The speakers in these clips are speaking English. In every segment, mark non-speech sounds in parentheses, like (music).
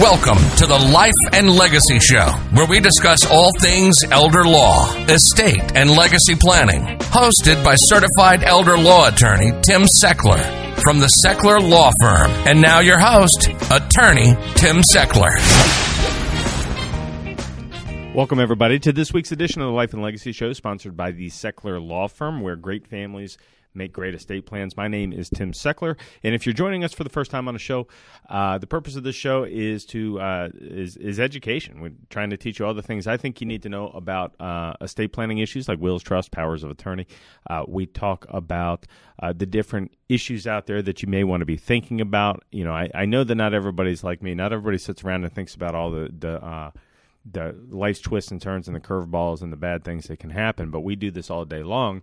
Welcome to the Life and Legacy Show, where we discuss all things elder law, estate, and legacy planning. Hosted by certified elder law attorney Tim Sechler from the Sechler Law Firm. And now your host, attorney Tim Sechler. Welcome, everybody, to this week's edition of the Life and Legacy Show, sponsored by the Sechler Law Firm, where great families make great estate plans. My name is Tim Sechler, and if you're joining us for the first time on the show, uh, the purpose of this show is to uh, is, is education. We're trying to teach you all the things I think you need to know about uh, estate planning issues like wills, trust, powers of attorney. Uh, we talk about uh, the different issues out there that you may want to be thinking about. You know, I, I, know that not everybody's like me. Not everybody sits around and thinks about all the the uh, the life's twists and turns and the curveballs and the bad things that can happen, but we do this all day long.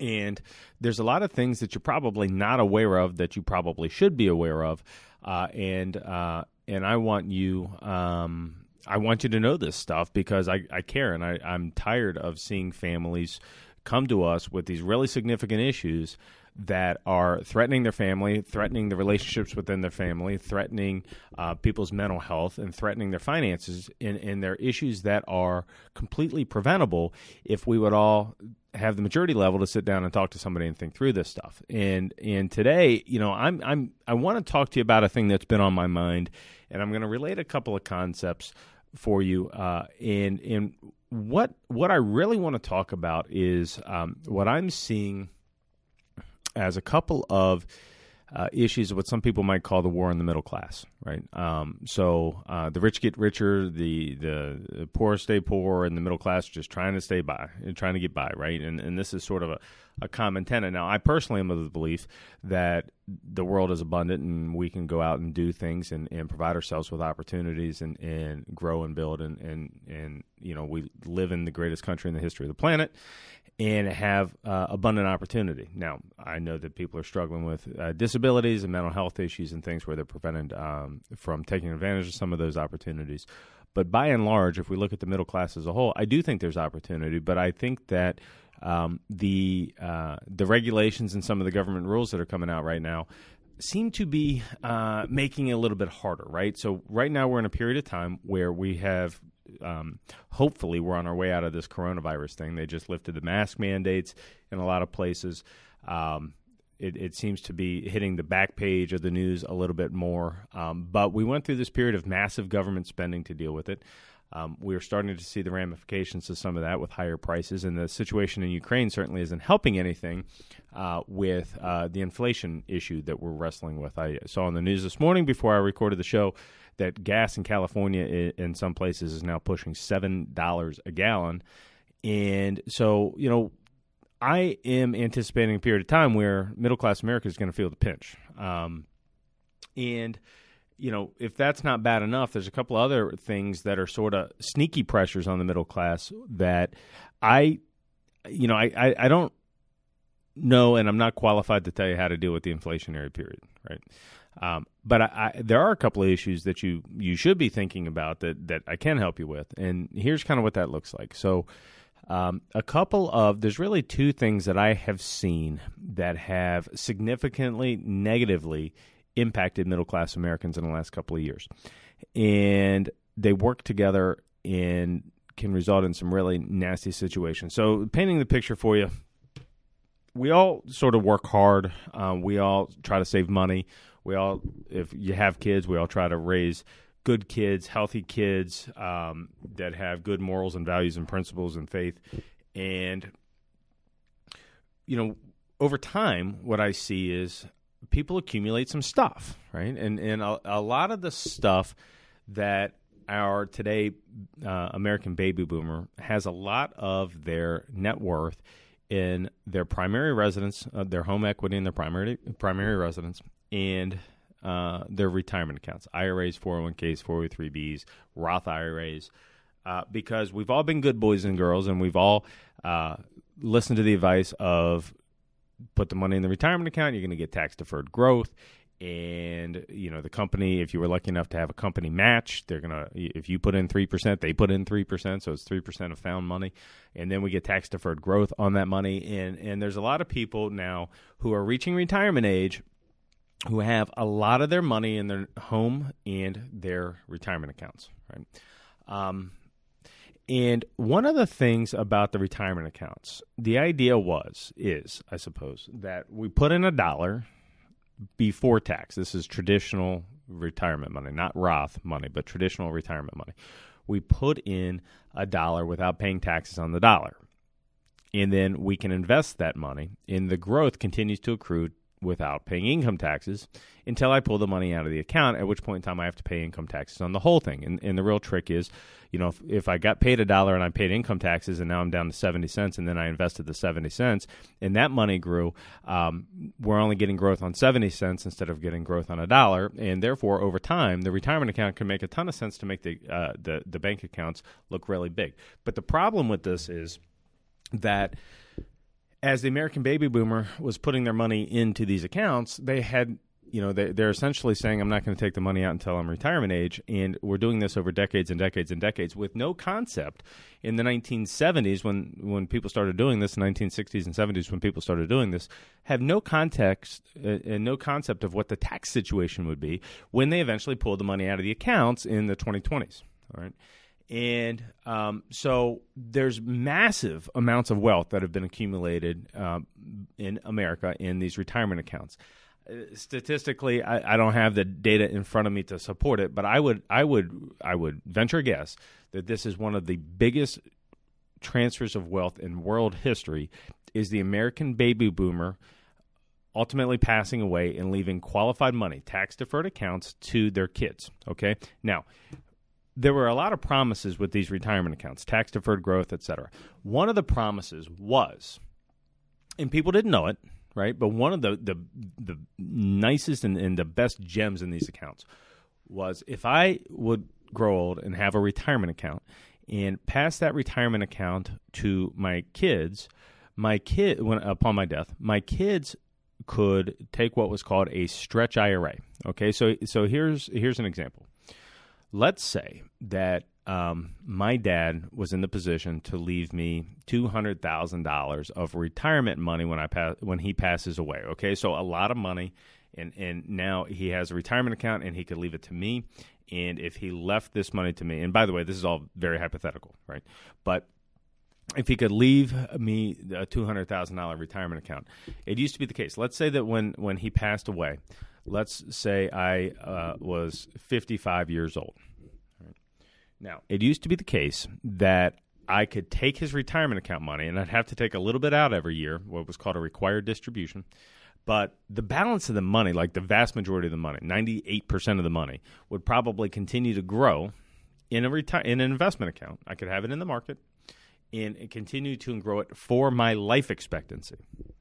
And there's a lot of things that you're probably not aware of that you probably should be aware of. Uh, and uh, and I want you um, I want you to know this stuff because I, I care and I, I'm tired of seeing families come to us with these really significant issues that are threatening their family, threatening the relationships within their family, threatening uh, people's mental health, and threatening their finances. And, and they're issues that are completely preventable if we would all have the maturity level to sit down and talk to somebody and think through this stuff. And and today, you know, I'm I'm I want to talk to you about a thing that's been on my mind, and I'm going to relate a couple of concepts for you. Uh, and and what what I really want to talk about is um, what I'm seeing as a couple of uh, issues of what some people might call the war in the middle class, right? Um, so uh, the rich get richer, the the poor stay poor, and the middle class just trying to stay by, and trying to get by, right? And and this is sort of a, a common tenet. Now, I personally am of the belief that the world is abundant and we can go out and do things and, and provide ourselves with opportunities and, and grow and build and, and and you know we live in the greatest country in the history of the planet and have uh, abundant opportunity. Now, I know that people are struggling with uh, disabilities and mental health issues and things where they're prevented um, from taking advantage of some of those opportunities. But by and large, if we look at the middle class as a whole, I do think there's opportunity. But I think that um, the uh, the regulations and some of the government rules that are coming out right now seem to be uh, making it a little bit harder, right? So right now we're in a period of time where we have um, hopefully we're on our way out of this coronavirus thing. They just lifted the mask mandates in a lot of places. Um, it, it, seems to be hitting the back page of the news a little bit more. Um, but we went through this period of massive government spending to deal with it. Um, we are starting to see the ramifications of some of that with higher prices, and the situation in Ukraine certainly isn't helping anything uh, with uh, the inflation issue that we're wrestling with. I saw on the news this morning before I recorded the show that gas in California in some places is now pushing seven dollars a gallon, and so you know. I am anticipating a period of time where middle class America is going to feel the pinch. Um, and you know, if that's not bad enough, there's a couple other things that are sort of sneaky pressures on the middle class that I, you know, I, I, I, don't know, and I'm not qualified to tell you how to deal with the inflationary period, right? Um, but I, I, there are a couple of issues that you you should be thinking about that that I can help you with, and here's kind of what that looks like. So, um, a couple of there's really two things that I have seen that have significantly negatively impacted middle class Americans in the last couple of years, and they work together and can result in some really nasty situations. So, painting the picture for you, we all sort of work hard. Um, we all try to save money we all, if you have kids, we all try to raise good kids, healthy kids um, that have good morals and values and principles and faith. And, you know, over time, what I see is people accumulate some stuff, right? And, and a, a lot of the stuff that our today uh, American baby boomer has a lot of their net worth in their primary residence, uh, their home equity in their primary primary residence, and uh, their retirement accounts, IRAs, 401ks, 403bs, Roth IRAs, uh, because we've all been good boys and girls, and we've all uh, listened to the advice of put the money in the retirement account. You're going to get tax deferred growth, and you know the company. If you were lucky enough to have a company match, they're gonna. If you put in three percent, they put in three percent, so it's three percent of found money, and then we get tax deferred growth on that money. And and there's a lot of people now who are reaching retirement age who have a lot of their money in their home and their retirement accounts, right? Um, and one of the things about the retirement accounts, the idea was, is, I suppose, that we put in a dollar before tax. This is traditional retirement money, not Roth money, but traditional retirement money. We put in a dollar without paying taxes on the dollar. And then we can invest that money, and the growth continues to accrue without paying income taxes until I pull the money out of the account, at which point in time I have to pay income taxes on the whole thing. And, and the real trick is, you know, if, if I got paid a dollar and I paid income taxes and now I'm down to 70 cents and then I invested the 70 cents and that money grew, um, we're only getting growth on 70 cents instead of getting growth on a dollar. And therefore, over time, the retirement account can make a ton of sense to make the, uh, the, the bank accounts look really big. But the problem with this is that – as the American baby boomer was putting their money into these accounts, they had you know they, are essentially saying i'm not going to take the money out until i'm retirement age and we're doing this over decades and decades and decades with no concept. In the 1970s when when people started doing this 1960s and 70s when people started doing this have no context uh, and no concept of what the tax situation would be when they eventually pulled the money out of the accounts in the 2020s all right and um, so there's massive amounts of wealth that have been accumulated um, in America in these retirement accounts. Uh, statistically, I, I, don't have the data in front of me to support it, but I would, I would, I would venture a guess that this is one of the biggest transfers of wealth in world history. Is the American baby boomer ultimately passing away and leaving qualified money, tax deferred accounts, to their kids? Okay, now there were a lot of promises with these retirement accounts, tax deferred growth, et cetera. One of the promises was, and people didn't know it, right? But one of the the, the nicest and, and the best gems in these accounts was if I would grow old and have a retirement account and pass that retirement account to my kids, my kid when upon my death, my kids could take what was called a stretch IRA. Okay, so so here's here's an example let's say that um, my dad was in the position to leave me two hundred thousand dollars of retirement money when I pass when he passes away. Okay, so a lot of money, and and now he has a retirement account and he could leave it to me. And if he left this money to me, and by the way, this is all very hypothetical, right? But if he could leave me a two hundred thousand dollar retirement account, it used to be the case. Let's say that when when he passed away, let's say I uh, was 55 years old. Now, it used to be the case that I could take his retirement account money and I'd have to take a little bit out every year, what was called a required distribution. But the balance of the money, like the vast majority of the money, 98% of the money, would probably continue to grow in a reti- in an investment account. I could have it in the market and continue to grow it for my life expectancy.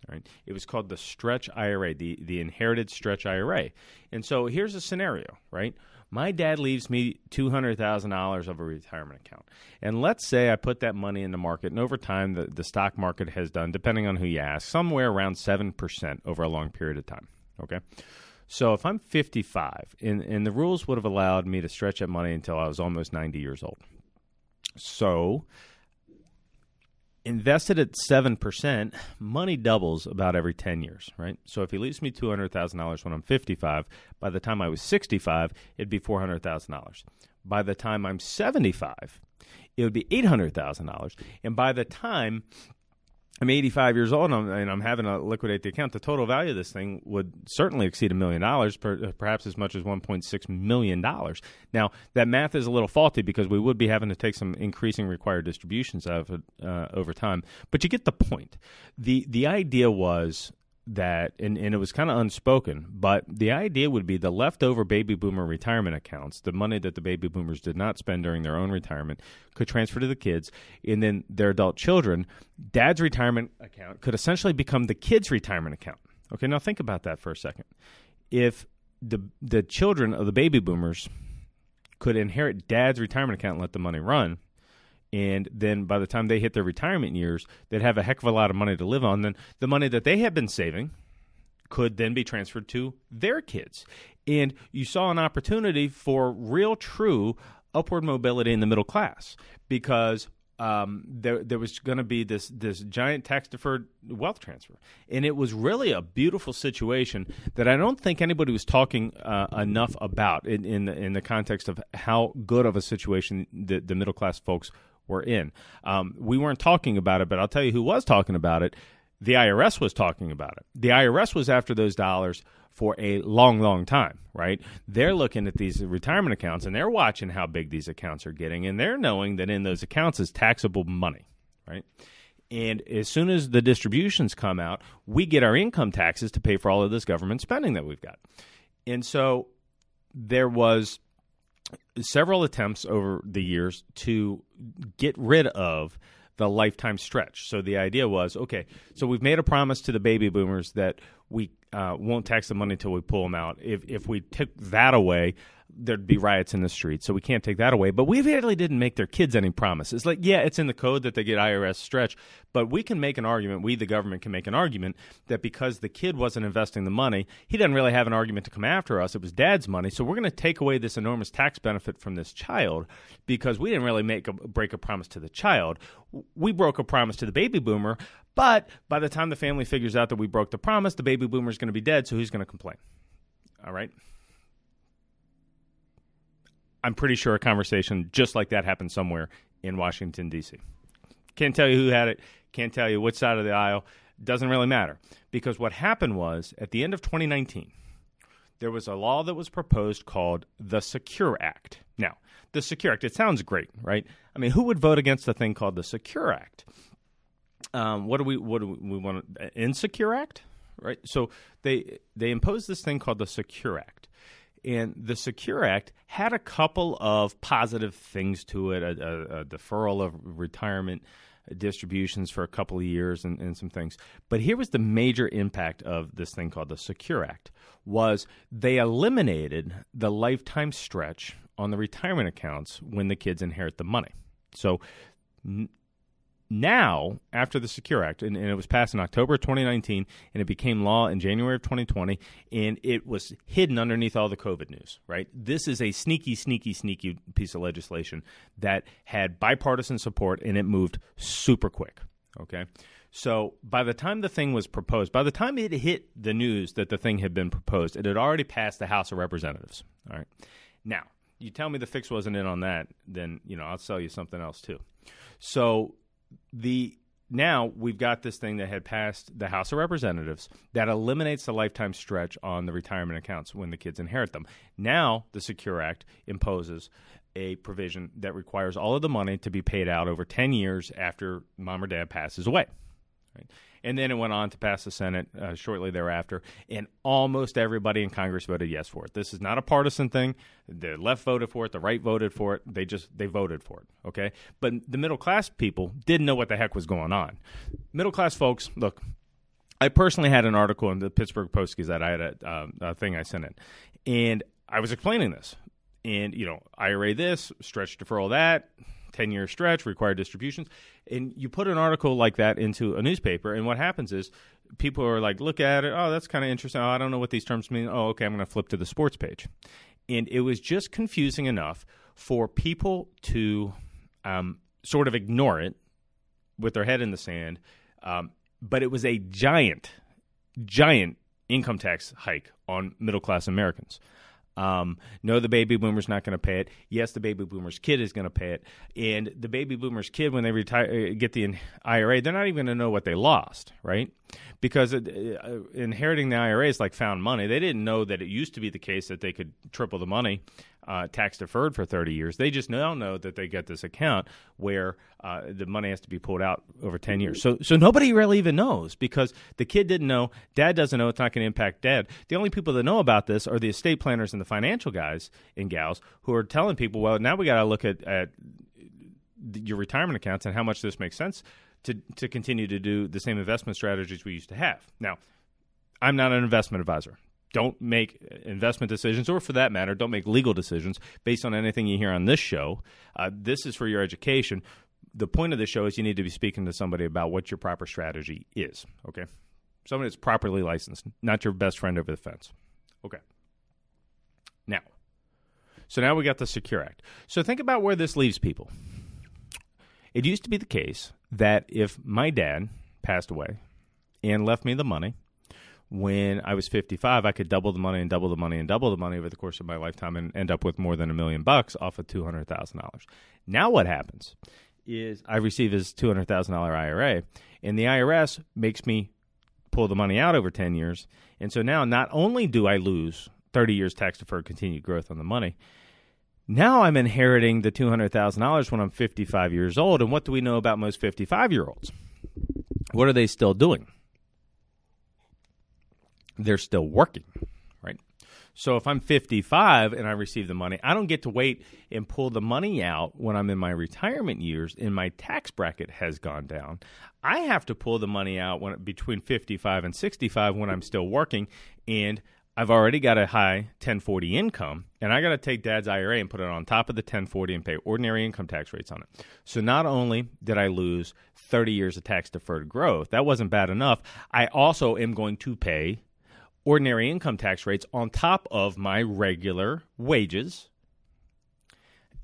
Right? It was called the stretch IRA, the the inherited stretch IRA. And so here's a scenario, right? My dad leaves me two hundred thousand dollars of a retirement account, and let's say I put that money in the market, and over time the, the stock market has done, depending on who you ask, somewhere around seven percent over a long period of time. Okay. So if I'm 55, and, and the rules would have allowed me to stretch that money until I was almost 90 years old. So invested at 7%, money doubles about every 10 years, right? So if he leaves me $200,000 when I'm 55, by the time I was 65, it'd be $400,000. By the time I'm 75, it would be $800,000. And by the time I'm 85 years old and I'm, and I'm, having to liquidate the account. The total value of this thing would certainly exceed a million dollars, perhaps as much as 1.6 million dollars. Now that math is a little faulty because we would be having to take some increasing required distributions out of it uh, over time. But you get the point. the The idea was that, and, and it was kind of unspoken, but the idea would be the leftover baby boomer retirement accounts, the money that the baby boomers did not spend during their own retirement, could transfer to the kids, and then their adult children, dad's retirement account could essentially become the kid's retirement account. Okay, now think about that for a second. If the the children of the baby boomers could inherit dad's retirement account and let the money run, and then by the time they hit their retirement years, they'd have a heck of a lot of money to live on. Then the money that they had been saving could then be transferred to their kids. And you saw an opportunity for real, true upward mobility in the middle class because um, there there was going to be this this giant tax deferred wealth transfer, and it was really a beautiful situation that I don't think anybody was talking uh, enough about in in the, in the context of how good of a situation the, the middle class folks were in. Um, we weren't talking about it, but I'll tell you who was talking about it. The IRS was talking about it. The IRS was after those dollars for a long, long time, right? They're looking at these retirement accounts and they're watching how big these accounts are getting, and they're knowing that in those accounts is taxable money, right? And as soon as the distributions come out, we get our income taxes to pay for all of this government spending that we've got. And so there was several attempts over the years to get rid of the lifetime stretch. So the idea was okay, so we've made a promise to the baby boomers that we uh, won't tax the money until we pull them out. If if we took that away, there'd be riots in the streets. So we can't take that away. But we really didn't make their kids any promises. Like, yeah, it's in the code that they get IRA stretch, but we can make an argument. We, the government, can make an argument that because the kid wasn't investing the money, he doesn't really have an argument to come after us. It was dad's money, so we're going to take away this enormous tax benefit from this child because we didn't really make a break a promise to the child. We broke a promise to the baby boomer, but by the time the family figures out that we broke the promise, the baby boomer is going to be dead. So who's going to complain? All right. I'm pretty sure a conversation just like that happened somewhere in Washington, D.C. Can't tell you who had it, can't tell you which side of the aisle. Doesn't really matter. Because what happened was at the end of 2019, there was a law that was proposed called the Secure Act. Now, the Secure Act, it sounds great, right? I mean, who would vote against a thing called the Secure Act? Um, what do we what do we want? Insecure Act, right? So they they imposed this thing called the Secure Act, and the Secure Act had a couple of positive things to it a, a, a deferral of retirement distributions for a couple of years and, and, some things. But here was the major impact of this thing called the Secure Act was they eliminated the lifetime stretch on the retirement accounts when the kids inherit the money. So now, after the Secure Act, and, and, it was passed in October 2019, and it became law in January of 2020, and it was hidden underneath all the COVID news, right? This is a sneaky, sneaky, sneaky piece of legislation that had bipartisan support, and it moved super quick, okay? So by the time the thing was proposed, by the time it hit the news that the thing had been proposed, it had already passed the House of Representatives, all right? Now, you tell me the fix wasn't in on that, then, you know, I'll sell you something else too. So the now we've got this thing that had passed the House of Representatives that eliminates the lifetime stretch on the retirement accounts when the kids inherit them. Now the Secure Act imposes a provision that requires all of the money to be paid out over 10 years after mom or dad passes away. Right? And then it went on to pass the Senate uh, shortly thereafter, and almost everybody in Congress voted yes for it. This is not a partisan thing. The left voted for it, the right voted for it. They just they voted for it. Okay, but the middle class people didn't know what the heck was going on. Middle class folks, look. I personally had an article in the Pittsburgh Post Gazette. I had a, uh, a thing I sent in, and I was explaining this. And you know, IRA this, stretch deferral that, 10 year stretch, required distributions. And you put an article like that into a newspaper, and what happens is people are like, look at it. Oh, that's kind of interesting. Oh, I don't know what these terms mean. Oh, okay, I'm going to flip to the sports page. And it was just confusing enough for people to um, sort of ignore it with their head in the sand. Um, but it was a giant, giant income tax hike on middle class Americans. Um, no, the baby boomer's not going to pay it. Yes, the baby boomer's kid is going to pay it. And the baby boomer's kid, when they retire, uh, get the IRA, they're not even going to know what they lost, right? Because uh, inheriting the IRA is like found money. They didn't know that it used to be the case that they could triple the money uh, tax deferred for 30 years. They just now know that they get this account where uh, the money has to be pulled out over 10 years. So, so nobody really even knows because the kid didn't know, dad doesn't know, it's not going to impact dad. The only people that know about this are the estate planners and the financial guys and gals who are telling people, well, now we got to look at, at your retirement accounts and how much this makes sense to, to continue to do the same investment strategies we used to have. Now, I'm not an investment advisor don't make investment decisions, or for that matter, don't make legal decisions based on anything you hear on this show. Uh, this is for your education. The point of the show is you need to be speaking to somebody about what your proper strategy is. Okay, somebody that's properly licensed, not your best friend over the fence. Okay. Now, so now we got the Secure Act. So think about where this leaves people. It used to be the case that if my dad passed away and left me the money when I was 55, I could double the money and double the money and double the money over the course of my lifetime and end up with more than a million bucks off of $200,000. Now, what happens is I receive this $200,000 IRA, and the IRS makes me pull the money out over 10 years. And so now not only do I lose 30 years tax deferred continued growth on the money, now I'm inheriting the $200,000 when I'm 55 years old. And what do we know about most 55 year olds? What are they still doing? They're still working, right? So if I'm 55 and I receive the money, I don't get to wait and pull the money out when I'm in my retirement years and my tax bracket has gone down. I have to pull the money out when between 55 and 65 when I'm still working and I've already got a high 1040 income, and I got to take dad's IRA and put it on top of the 1040 and pay ordinary income tax rates on it. So not only did I lose 30 years of tax deferred growth, that wasn't bad enough. I also am going to pay ordinary income tax rates on top of my regular wages.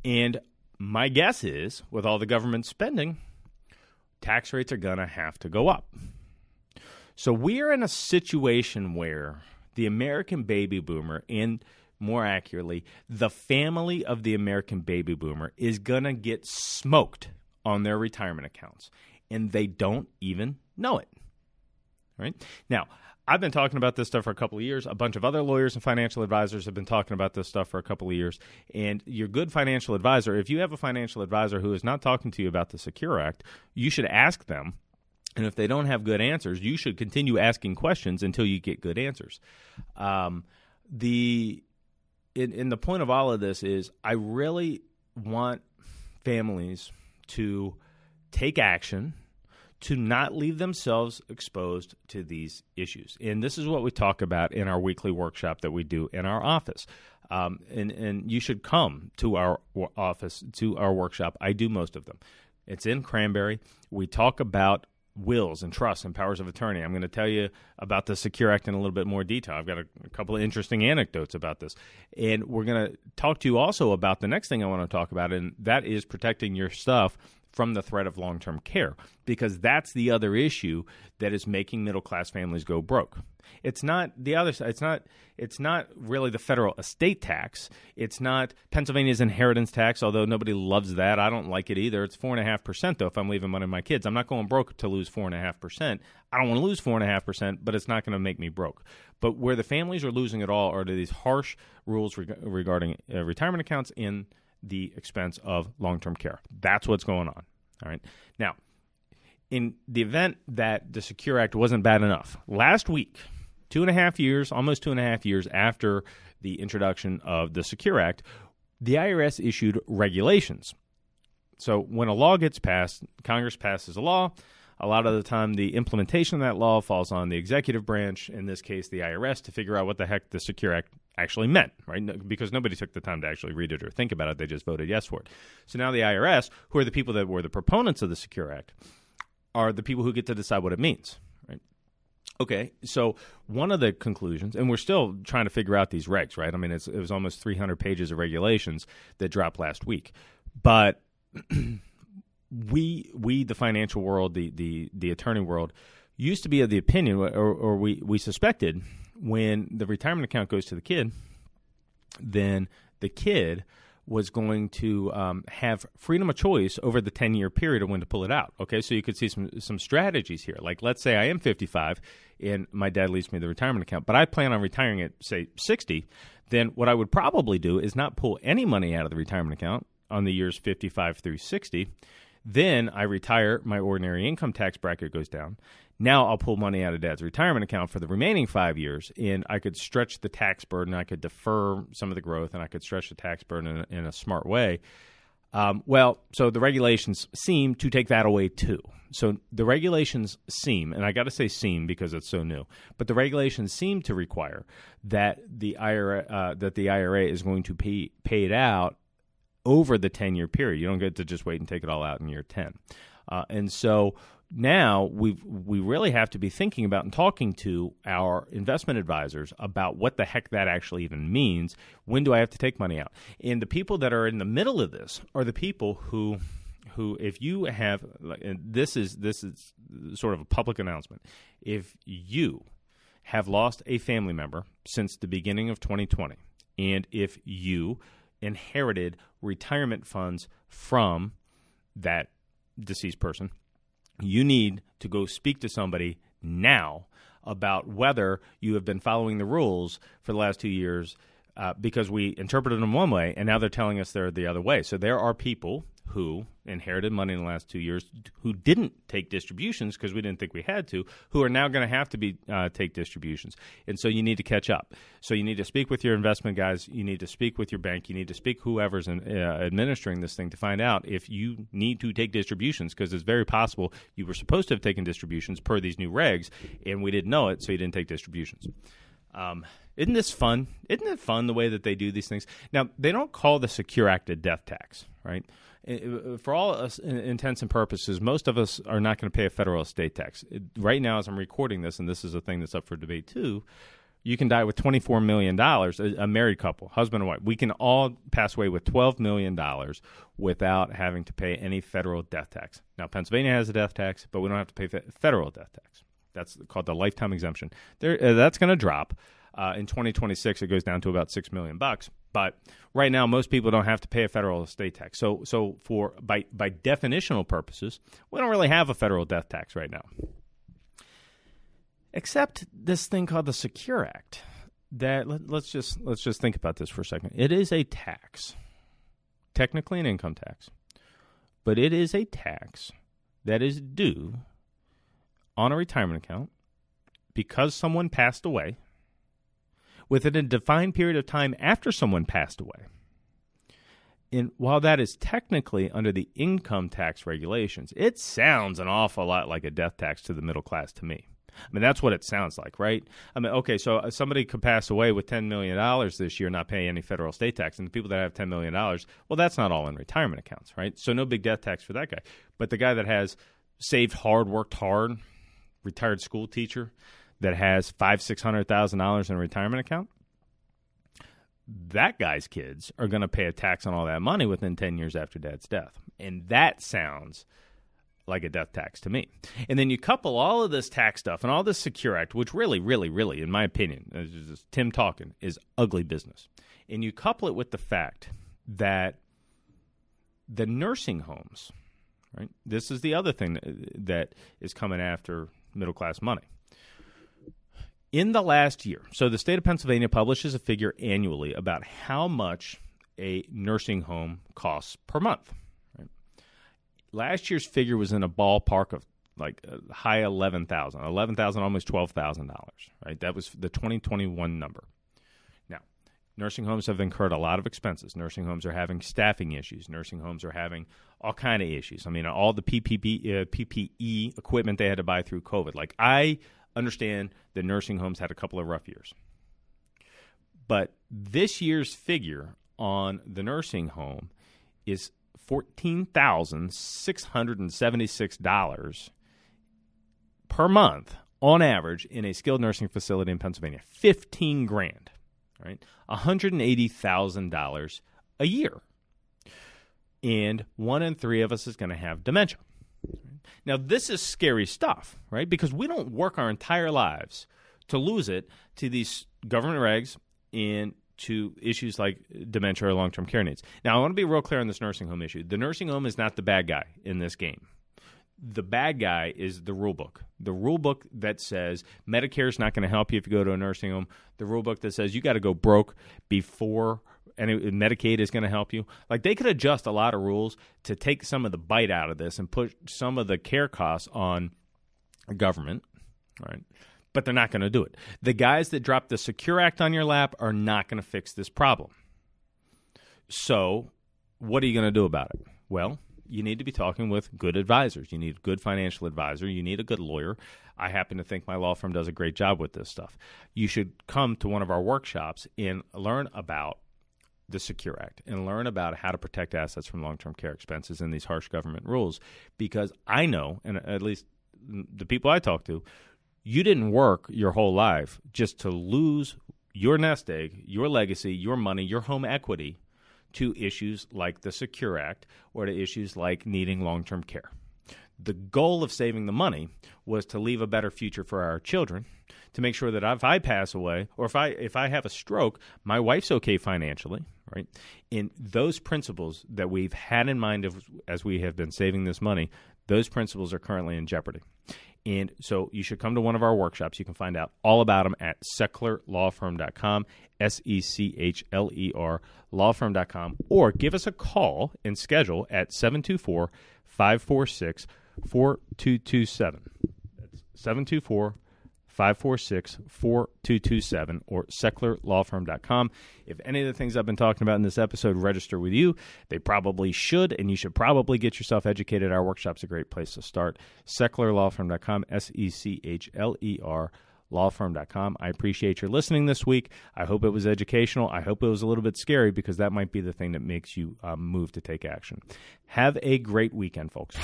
And my guess is, with all the government spending, tax rates are going to have to go up. So we're in a situation where the American baby boomer, and more accurately, the family of the American baby boomer, is going to get smoked on their retirement accounts. And they don't even know it. Right? Now, I've been talking about this stuff for a couple of years. A bunch of other lawyers and financial advisors have been talking about this stuff for a couple of years. And your good financial advisor, if you have a financial advisor who is not talking to you about the Secure Act, you should ask them and if they don't have good answers, you should continue asking questions until you get good answers. Um, the in, in the point of all of this is I really want families to take action to not leave themselves exposed to these issues. And this is what we talk about in our weekly workshop that we do in our office. Um, and, and you should come to our office, to our workshop. I do most of them. It's in Cranberry. We talk about wills and trusts and powers of attorney. I'm going to tell you about the Secure Act in a little bit more detail. I've got a, a couple of interesting anecdotes about this. And we're going to talk to you also about the next thing I want to talk about, and that is protecting your stuff from the threat of long term care, because that's the other issue that is making middle class families go broke. It's not the other side. It's not. It's not really the federal estate tax. It's not Pennsylvania's inheritance tax. Although nobody loves that, I don't like it either. It's four and a half percent though. If I'm leaving money to my kids, I'm not going broke to lose four and a half percent. I don't want to lose four and a half percent, but it's not going to make me broke. But where the families are losing it all are to these harsh rules reg- regarding uh, retirement accounts in the expense of long term care. That's what's going on. All right. Now, in the event that the Secure Act wasn't bad enough, last week, two and a half years, almost two and a half years after the introduction of the Secure Act, the IRS issued regulations. So when a law gets passed, Congress passes a law. A lot of the time, the implementation of that law falls on the executive branch, in this case, the IRS, to figure out what the heck the Secure Act actually meant, right? Because nobody took the time to actually read it or think about it. They just voted yes for it. So now the IRS, who are the people that were the proponents of the Secure Act, are the people who get to decide what it means, right? Okay, so one of the conclusions, and we're still trying to figure out these regs, right? I mean, it was almost 300 pages of regulations that dropped last week, but (clears throat) we, we, the financial world, the the the attorney world, used to be of the opinion, or, or we we suspected when the retirement account goes to the kid, then the kid was going to um, have freedom of choice over the 10 year period of when to pull it out. Okay, so you could see some some strategies here. Like, let's say I am 55 and my dad leaves me the retirement account, but I plan on retiring at, say, 60. Then what I would probably do is not pull any money out of the retirement account on the years 55 through 60. Then I retire, my ordinary income tax bracket goes down. Now I'll pull money out of dad's retirement account for the remaining five years, and I could stretch the tax burden. I could defer some of the growth, and I could stretch the tax burden in, in a smart way. Um, well, so the regulations seem to take that away too. So the regulations seem, and I got to say seem because it's so new, but the regulations seem to require that the IRA uh, that the IRA is going to pay it out over the ten year period. You don't get to just wait and take it all out in year ten. Uh, and so now we we really have to be thinking about and talking to our investment advisors about what the heck that actually even means. When do I have to take money out? And the people that are in the middle of this are the people who who, if you have, this is this is sort of a public announcement, if you have lost a family member since the beginning of 2020, and if you inherited retirement funds from that deceased person, you need to go speak to somebody now about whether you have been following the rules for the last two years uh, because we interpreted them one way and now they're telling us they're the other way. So there are people who inherited money in the last two years who didn't take distributions because we didn't think we had to, who are now going to have to be uh, take distributions, and so you need to catch up. So you need to speak with your investment guys. You need to speak with your bank. You need to speak whoever's in, uh, administering this thing to find out if you need to take distributions because it's very possible you were supposed to have taken distributions per these new regs, and we didn't know it, so you didn't take distributions. Um, isn't this fun? Isn't it fun the way that they do these things? Now they don't call the Secure Act a death tax, right? For all intents and purposes, most of us are not going to pay a federal estate tax. Right now, as I'm recording this, and this is a thing that's up for debate too, you can die with $24 million, a, married couple, husband and wife. We can all pass away with $12 million without having to pay any federal death tax. Now, Pennsylvania has a death tax, but we don't have to pay federal death tax. That's called the lifetime exemption. There, uh, that's going to drop. Uh, in 2026, it goes down to about six million bucks. But right now, most people don't have to pay a federal estate tax. So, so for by by definitional purposes, we don't really have a federal death tax right now, except this thing called the Secure Act. That let, let's just let's just think about this for a second. It is a tax, technically an income tax, but it is a tax that is due on a retirement account because someone passed away within a defined period of time after someone passed away. And while that is technically under the income tax regulations, it sounds an awful lot like a death tax to the middle class to me. I mean, that's what it sounds like, right? I mean, okay, so uh, somebody could pass away with $10 million this year, not pay any federal state tax. And the people that have $10 million, well, that's not all in retirement accounts, right? So no big death tax for that guy. But the guy that has saved hard, worked hard, retired school teacher, that has five, six hundred thousand dollars in a retirement account, that guy's kids are going to pay a tax on all that money within 10 years after dad's death. And that sounds like a death tax to me. And then you couple all of this tax stuff and all this Secure Act, which really, really, really, in my opinion, uh, is Tim talking, is ugly business. And you couple it with the fact that the nursing homes, right? This is the other thing that uh, is coming after middle class money in the last year, so the state of Pennsylvania publishes a figure annually about how much a nursing home costs per month. Right? Last year's figure was in a ballpark of like high 11,000, 11,000 almost $12,000, right? That was the 2021 number. Now, nursing homes have incurred a lot of expenses. Nursing homes are having staffing issues. Nursing homes are having all kind of issues. I mean, all the uh, PPE equipment they had to buy through COVID. Like I understand that nursing homes had a couple of rough years. But this year's figure on the nursing home is $14,676 per month on average in a skilled nursing facility in Pennsylvania. 15 grand, right? $180,000 a year. And one in three of us is going to have dementia. Now, this is scary stuff, right? Because we don't work our entire lives to lose it to these government regs and to issues like dementia or long term care needs. Now, I want to be real clear on this nursing home issue. The nursing home is not the bad guy in this game. The bad guy is the rule book. The rule book that says Medicare is not going to help you if you go to a nursing home. The rule book that says you got to go broke before and it, Medicaid is going to help you. Like they could adjust a lot of rules to take some of the bite out of this and put some of the care costs on government, right? But they're not going to do it. The guys that drop the Secure Act on your lap are not going to fix this problem. So, what are you going to do about it? Well, you need to be talking with good advisors. You need a good financial advisor. You need a good lawyer. I happen to think my law firm does a great job with this stuff. You should come to one of our workshops and learn about the Secure Act and learn about how to protect assets from long term care expenses and these harsh government rules. Because I know, and at least the people I talk to, you didn't work your whole life just to lose your nest egg, your legacy, your money, your home equity to issues like the Secure Act or to issues like needing long term care. The goal of saving the money was to leave a better future for our children, to make sure that if I pass away or if I if I have a stroke, my wife's okay financially, right? In those principles that we've had in mind of, as we have been saving this money, those principles are currently in jeopardy. And so you should come to one of our workshops. You can find out all about them at sechlerlawfirm.com, S E C H L E R, lawfirm.com, or give us a call and schedule at 724 546 4227. That's 724 546 4227 or sechlerlawfirm.com. If any of the things I've been talking about in this episode register with you, they probably should, and you should probably get yourself educated. Our workshop's a great place to start. Sechlerlawfirm.com, S E C H L E R lawfirm.com. I appreciate your listening this week. I hope it was educational. I hope it was a little bit scary because that might be the thing that makes you um, move to take action. Have a great weekend, folks.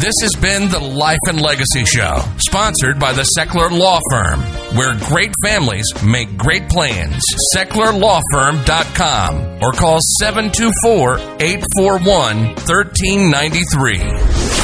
This has been the Life and Legacy Show, sponsored by the Sechler Law Firm, where great families make great plans. SechlerLawFirm.com or call 724 841 1393.